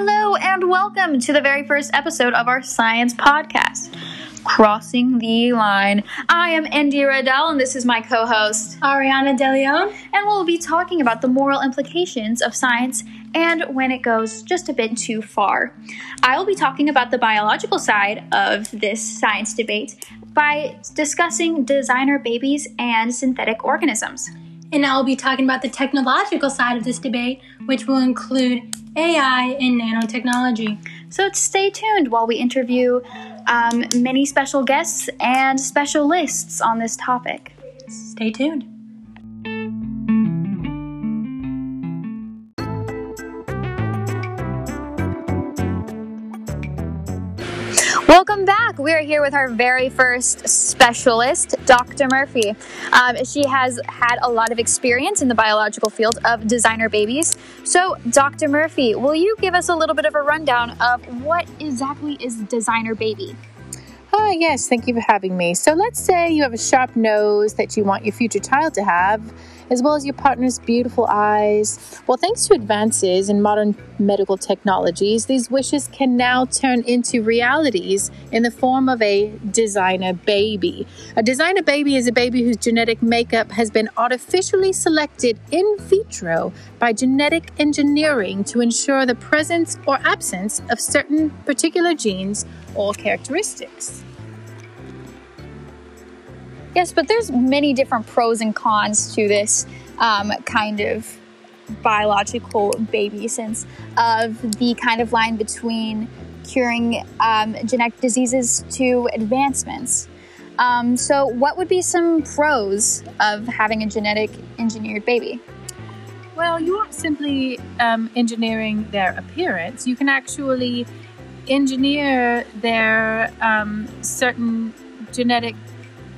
Hello, and welcome to the very first episode of our science podcast, Crossing the Line. I am Indira Adele, and this is my co host, Ariana DeLeon, and we'll be talking about the moral implications of science and when it goes just a bit too far. I will be talking about the biological side of this science debate by discussing designer babies and synthetic organisms. And I'll be talking about the technological side of this debate, which will include AI and nanotechnology. So stay tuned while we interview um, many special guests and specialists on this topic. Stay tuned. Welcome back. We are here with our very first specialist, Dr. Murphy. Um, she has had a lot of experience in the biological field of designer babies. So, Dr. Murphy, will you give us a little bit of a rundown of what exactly is designer baby? Ah, yes, thank you for having me. So let's say you have a sharp nose that you want your future child to have, as well as your partner's beautiful eyes. Well, thanks to advances in modern medical technologies, these wishes can now turn into realities in the form of a designer baby. A designer baby is a baby whose genetic makeup has been artificially selected in vitro by genetic engineering to ensure the presence or absence of certain particular genes or characteristics. Yes, but there's many different pros and cons to this um, kind of biological baby sense of the kind of line between curing um, genetic diseases to advancements. Um, so, what would be some pros of having a genetic engineered baby? Well, you aren't simply um, engineering their appearance, you can actually engineer their um, certain genetic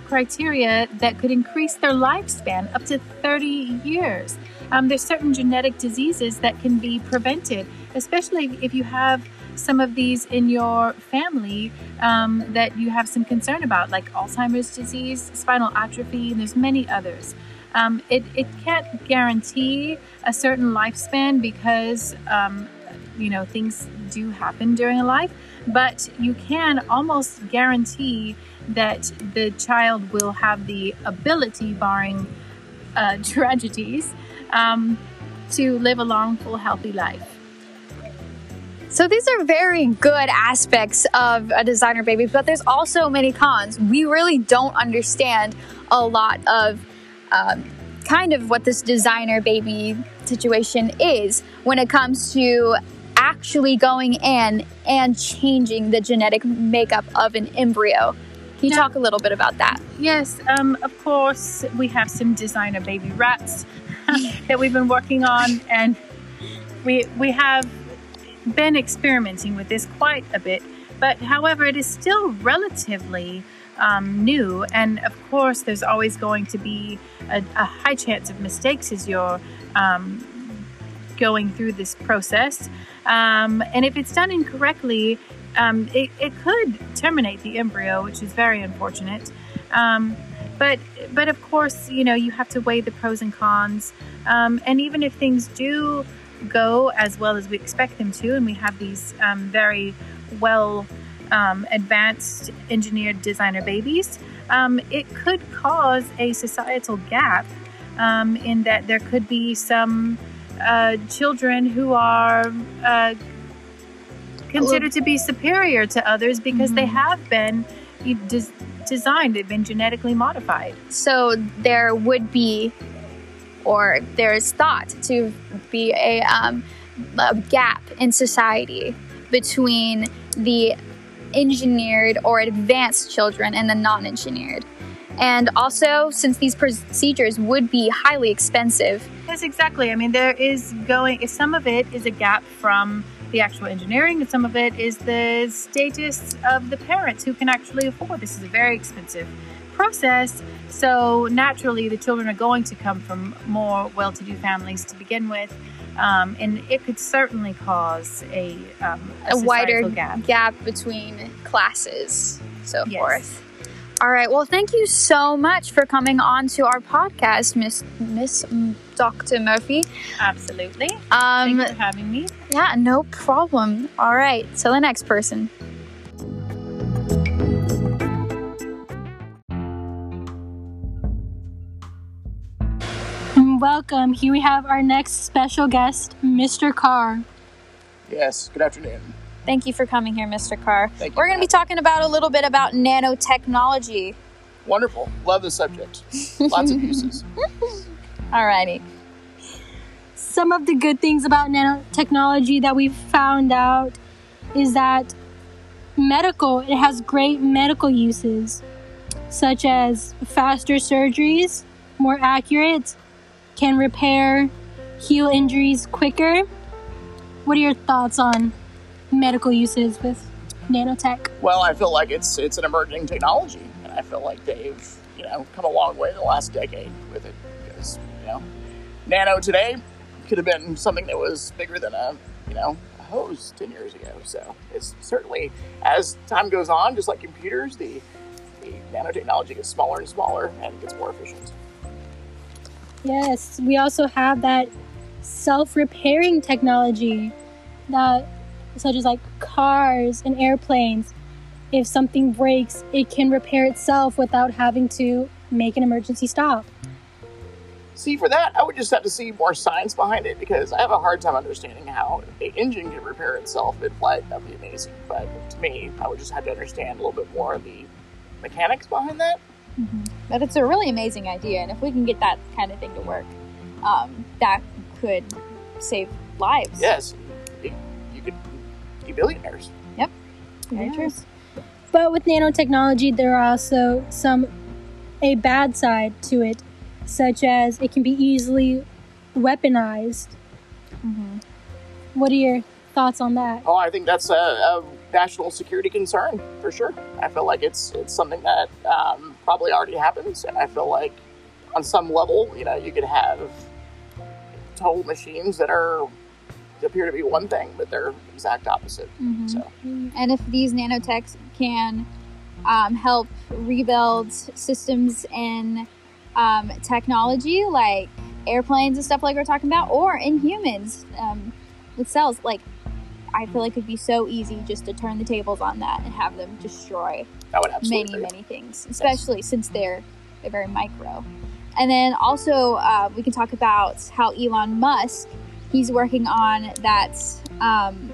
criteria that could increase their lifespan up to 30 years. Um, there's certain genetic diseases that can be prevented, especially if you have some of these in your family um, that you have some concern about, like Alzheimer's disease, spinal atrophy, and there's many others. Um, it, it can't guarantee a certain lifespan because um, you know things do happen during a life, but you can almost guarantee that the child will have the ability, barring uh, tragedies, um, to live a long, full, healthy life. So these are very good aspects of a designer baby, but there's also many cons. We really don't understand a lot of um, kind of what this designer baby situation is when it comes to actually going in and changing the genetic makeup of an embryo. Can you Yeah. talk a little bit about that? Yes, um, of course, we have some designer baby rats that we've been working on, and we we have been experimenting with this quite a bit. But however, it is still relatively um, new, and of course, there's always going to be a, a high chance of mistakes as you're um, going through this process. Um, and if it's done incorrectly, um, it, it could terminate the embryo, which is very unfortunate. Um, but but of course, you know you have to weigh the pros and cons. Um, and even if things do go as well as we expect them to, and we have these um, very well um, advanced engineered designer babies, it could cause a societal gap um, in that there could be some uh, children who are uh, considered to be superior to others because they have been des- designed, they've been genetically modified. So there would be, or there is thought to be a, um, a gap in society between the engineered or advanced children and the non engineered. And also, since these procedures would be highly expensive, Yes, exactly. I mean, there is going, some of it is a gap from the actual engineering, and some of it is the status of the parents who can actually afford. This is a very expensive process. So, naturally, the children are going to come from more well to do families to begin with. Um, and it could certainly cause a, um, a, wider gap. gap. between classes, so Yes. forth. All right. Well, thank you so much for coming on to our podcast, Miss Miss mm, Dr. Murphy. Absolutely. Um, Thanks for having me. yeah, no problem. All right. So the next person. Welcome. Here we have our next special guest, Mr. Carr. Yes, good afternoon. Thank you for coming here, Mr. Carr. Thank you. We're going to be talking about a little bit about nanotechnology. Wonderful. Love the subject. Lots of uses. All righty. Some of the good things about nanotechnology that we've found out is that medical, it has great medical uses, such as faster surgeries, more accurate, can repair, heal injuries quicker. What are your thoughts on medical uses with nanotech? Well, I feel like it's it's an emerging technology, and I feel like they've you know come a long way in the last decade with it because you know nano today could have been something that was bigger than a you know a hose ten years ago. So it's certainly as time goes on, just like computers, the the nanotechnology gets smaller and smaller and gets more efficient. Yes, we also have that self-repairing technology that such as like cars and airplanes. If something breaks, it can repair itself without having to make an emergency stop. See, for that, I would just have to see more science behind it because I have a hard time understanding how the engine can repair itself in flight. That'd be amazing. But to me, I would just have to understand a little bit more of the mechanics behind that. But it's a really amazing idea, and if we can get that kind of thing to work, um, that could save lives. Yes, you, you could be billionaires. Very true. But with nanotechnology, there are also some a bad side to it, such as it can be easily weaponized. Mm-hmm. What are your thoughts on that? Oh, I think that's a, a national security concern for sure. I feel like it's it's something that um, probably already happens, and I feel like on some level, you know, you could have total machines that are appear to be one thing, but they're exact opposite. Mhm. So. And if these nanotechs can um, help rebuild systems in um, technology, like airplanes and stuff like we're talking about, or in humans um, with cells, like I feel like it'd be so easy just to turn the tables on that and have them destroy many many things especially since they're they're very micro and then also uh, we can talk about how elon musk he's working on that um,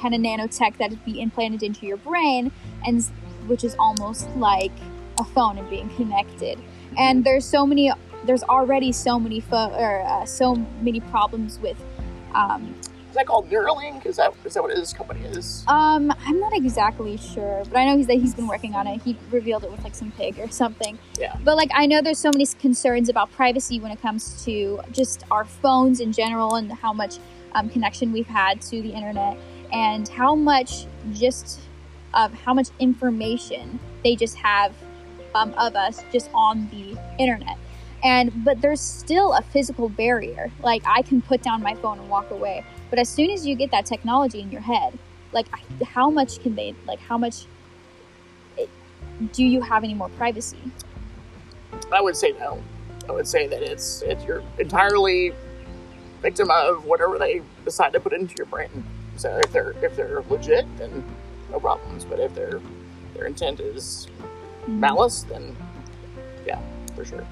kind of nanotech that would be implanted into your brain and which is almost like a phone and being connected. And there's so many there's already so many fo- or uh, so many problems with um, that called Neuralink? Is that is that what his company is? Um, I'm not exactly sure, but I know he's that he's been working on it. He revealed it with like some pig or something. Yeah. But like I know there's so many concerns about privacy when it comes to just our phones in general and how much um, connection we've had to the internet and how much just of how much information they just have um, of us just on the internet. And but there's still a physical barrier. Like I can put down my phone and walk away. But as soon as you get that technology in your head, like how much can they like how much it, do you have any more privacy? I would say no. I would say that it's it's you're entirely victim of whatever they decide to put into your brain. So if they're if they're legit, then no problems. But if their their intent is mm-hmm. malice, then yeah, for sure.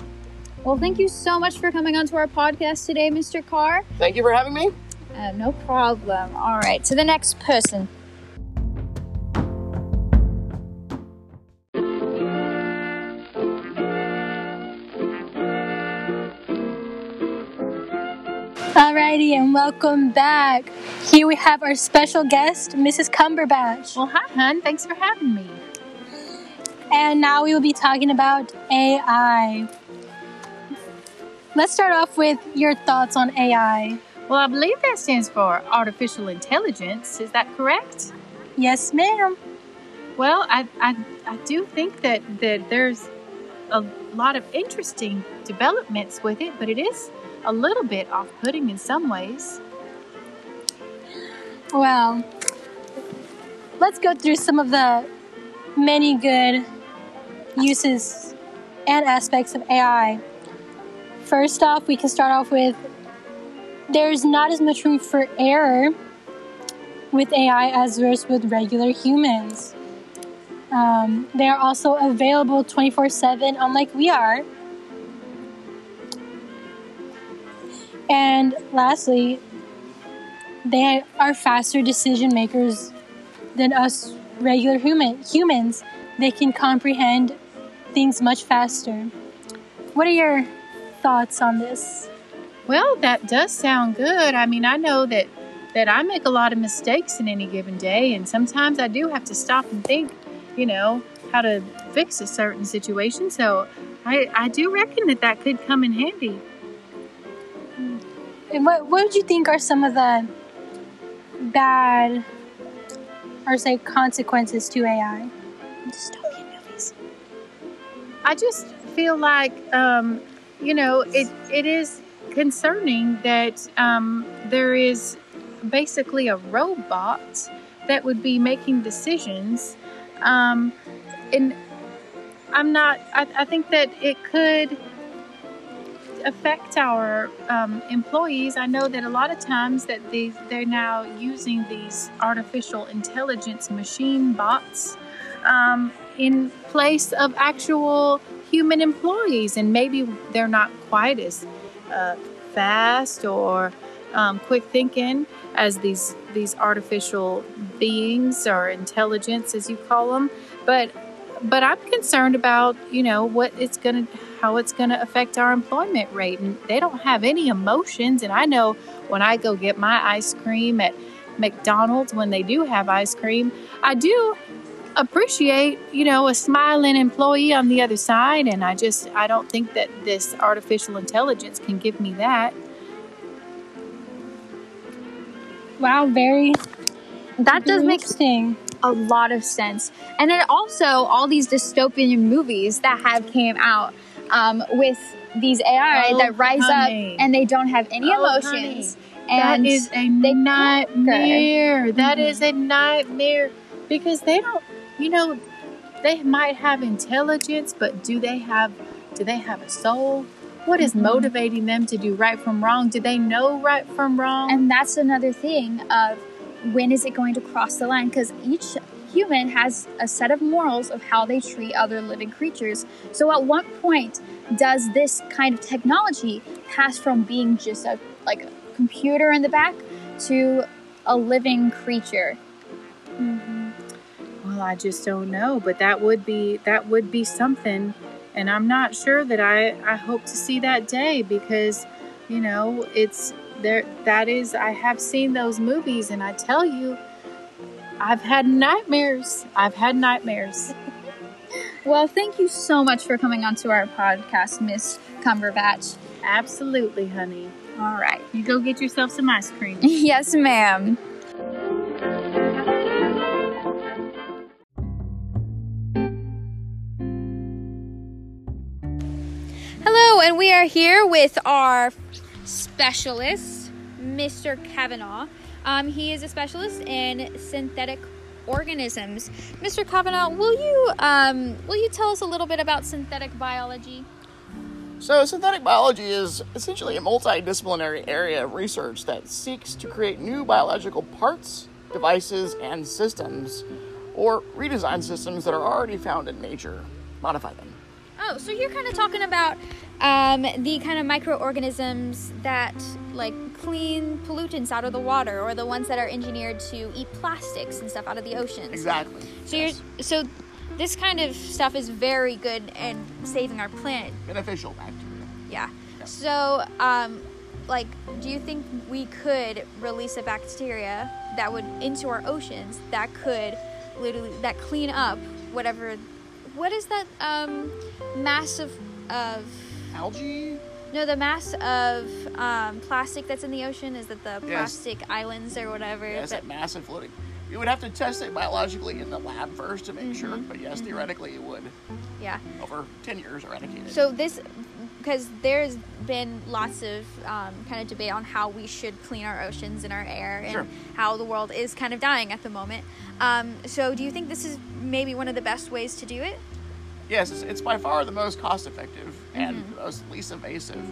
Well, thank you so much for coming onto our podcast today, Mr. Carr. Thank you for having me. Uh, no problem. All right, to the next person. Alrighty, and welcome back. Here we have our special guest, Mrs. Cumberbatch. Well, hi, hun. Thanks for having me. And now we will be talking about AI. Let's start off with your thoughts on AI. Well, I believe that stands for artificial intelligence. Is that correct? Yes, ma'am. Well, I, I, I do think that, that there's a lot of interesting developments with it, but it is a little bit off putting in some ways. Well, let's go through some of the many good uses and aspects of AI. First off, we can start off with there's not as much room for error with AI as there is with regular humans. Um, they are also available 24 7, unlike we are. And lastly, they are faster decision makers than us regular human humans. They can comprehend things much faster. What are your thoughts on this? Well, that does sound good. I mean, I know that that I make a lot of mistakes in any given day, and sometimes I do have to stop and think, you know, how to fix a certain situation. So I, I do reckon that that could come in handy. And what what would you think are some of the bad or say consequences to AI? Dystopian movies. I just feel like, um, you know, it it is concerning that um, there is basically a robot that would be making decisions. Um, and I'm not, I, I think that it could affect our um, employees. I know that a lot of times that they, they're now using these artificial intelligence machine bots um, in place of actual human employees, and maybe they're not quite as uh, fast or um, quick thinking as these these artificial beings or intelligence, as you call them. But but I'm concerned about you know what it's gonna how it's gonna affect our employment rate, and they don't have any emotions. And I know when I go get my ice cream at McDonald's when they do have ice cream, I do appreciate you know a smiling employee on the other side and i just i don't think that this artificial intelligence can give me that Wow, very That does make interesting. a lot of sense. And then also all these dystopian movies that have came out um, with these AI Oh, that rise honey. up and they don't have any Oh, emotions. that And is a they nightmare That Mhm. is a nightmare because they don't you know they might have intelligence but do they have do they have a soul what is Mhm. motivating them to do right from wrong do they know right from wrong and that's another thing of when is it going to cross the line? Because each human has a set of morals of how they treat other living creatures. So at what point does this kind of technology pass from being just a like a computer in the back to a living creature? Well, I just don't know, but that would be that would be something, and I'm not sure that I I hope to see that day because, you know, it's there. That is, I have seen those movies, and I tell you, I've had nightmares. I've had nightmares. Well, thank you so much for coming onto our podcast, Miss Cumberbatch. Absolutely, honey. All right. You go get yourself some ice cream. yes, ma'am. And we are here with our specialist, Mr. Kavanaugh. Um, he is a specialist in synthetic organisms. Mr. Kavanaugh, will you um, will you tell us a little bit about synthetic biology? So, synthetic biology is essentially a multidisciplinary area of research that seeks to create new biological parts, devices, and systems, or redesign systems that are already found in nature, modify them. Oh, so you're kind of talking about um, the kind of microorganisms that like clean pollutants out of the water, or the ones that are engineered to eat plastics and stuff out of the oceans. Exactly. So you're so this kind of stuff is very good in saving our planet. Beneficial bacteria. Yeah. Yeah. So um, like, do you think we could release a bacteria that would into our oceans that could literally that clean up whatever? What is that um, mass of of Algae? no, the mass of um, plastic that's in the ocean is that the Yes. plastic islands or whatever. Yes, that- massive floating. You would have to test it biologically in the lab first to make sure, Mm-hmm. but yes, theoretically it would. yeah. Over 10 years eradicated. So this, because there's been lots of um, kind of debate on how we should clean our oceans and our air, and Sure. how the world is kind of dying at the moment. Um, so do you think this is maybe one of the best ways to do it? Yes, it's, it's by far the most cost effective and the most least invasive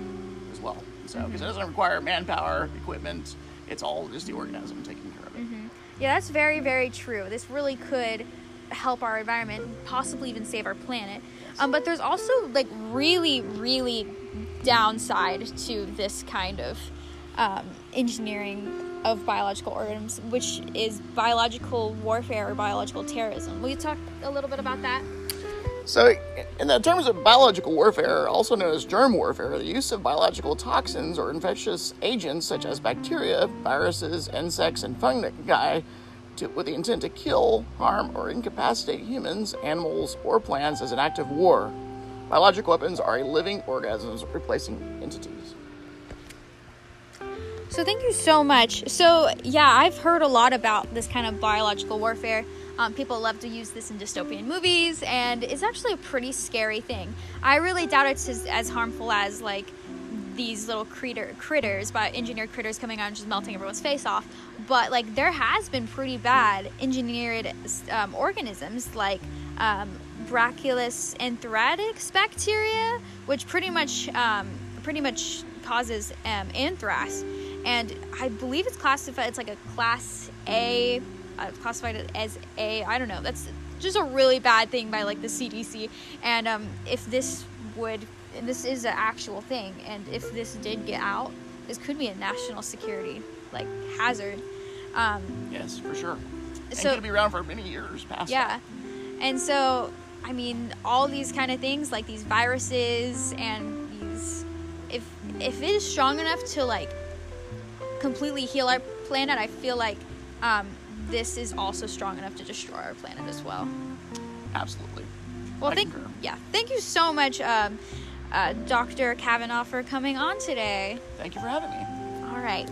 as well. So, because it doesn't require manpower, equipment, it's all just the organism taking care of it. Yeah, that's very, very true. This really could help our environment, possibly even save our planet. Um, but there's also like really, really downside to this kind of um, engineering of biological organisms, which is biological warfare or biological terrorism. Will you talk a little bit about that? So, in the terms of biological warfare, also known as germ warfare, the use of biological toxins or infectious agents such as bacteria, viruses, insects, and fungi to, with the intent to kill, harm, or incapacitate humans, animals, or plants as an act of war. Biological weapons are living organisms replicating entities. So thank you so much. So yeah, I've heard a lot about this kind of biological warfare. Um, people love to use this in dystopian movies, and it's actually a pretty scary thing. I really doubt it's as, as harmful as like these little critter, critters, but engineered critters coming out and just melting everyone's face off. But like there has been pretty bad engineered um, organisms like um, anthrax bacteria, which pretty much um, pretty much causes um, anthrax, and I believe it's classified. It's like a class A, uh, classified it as A. I don't know. That's just a really bad thing by like the CDC. And um, if this would, and this is an actual thing, and if this did get out, this could be a national security like hazard. Um, Yes, for sure. And So- could be around for many years past yeah. And so, I mean, all these kind of things like these viruses and these if if it is strong enough to like completely heal our planet, I feel like um, this is also strong enough to destroy our planet as well. Absolutely. Well, I thank concur. yeah, thank you so much, um, uh, Dr. Kavanaugh, for coming on today. Thank you for having me. All right.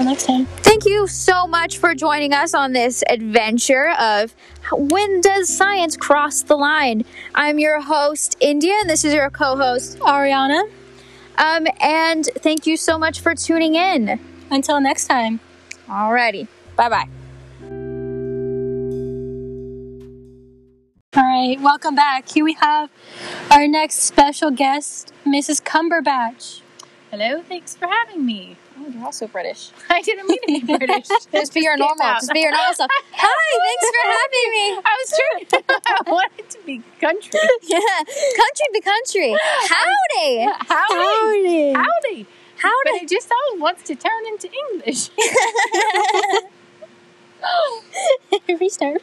Next time. Thank you so much for joining us on this adventure of when does science cross the line? I'm your host, India, and this is your co-host. Ariana, Um, and thank you so much for tuning in. until next time. Alrighty, bye bye. All right, welcome back. Here we have our next special guest, Mrs. Cumberbatch. Hello, thanks for having me. You're also British. I didn't mean to be British. Just be your normal. out. Just be your normal self. Hi, thanks for having me. I was trying. I wanted to be country. Yeah, country to country. Howdy. Howdy. Howdy. But Howdy. it just all wants to turn into English. Restart.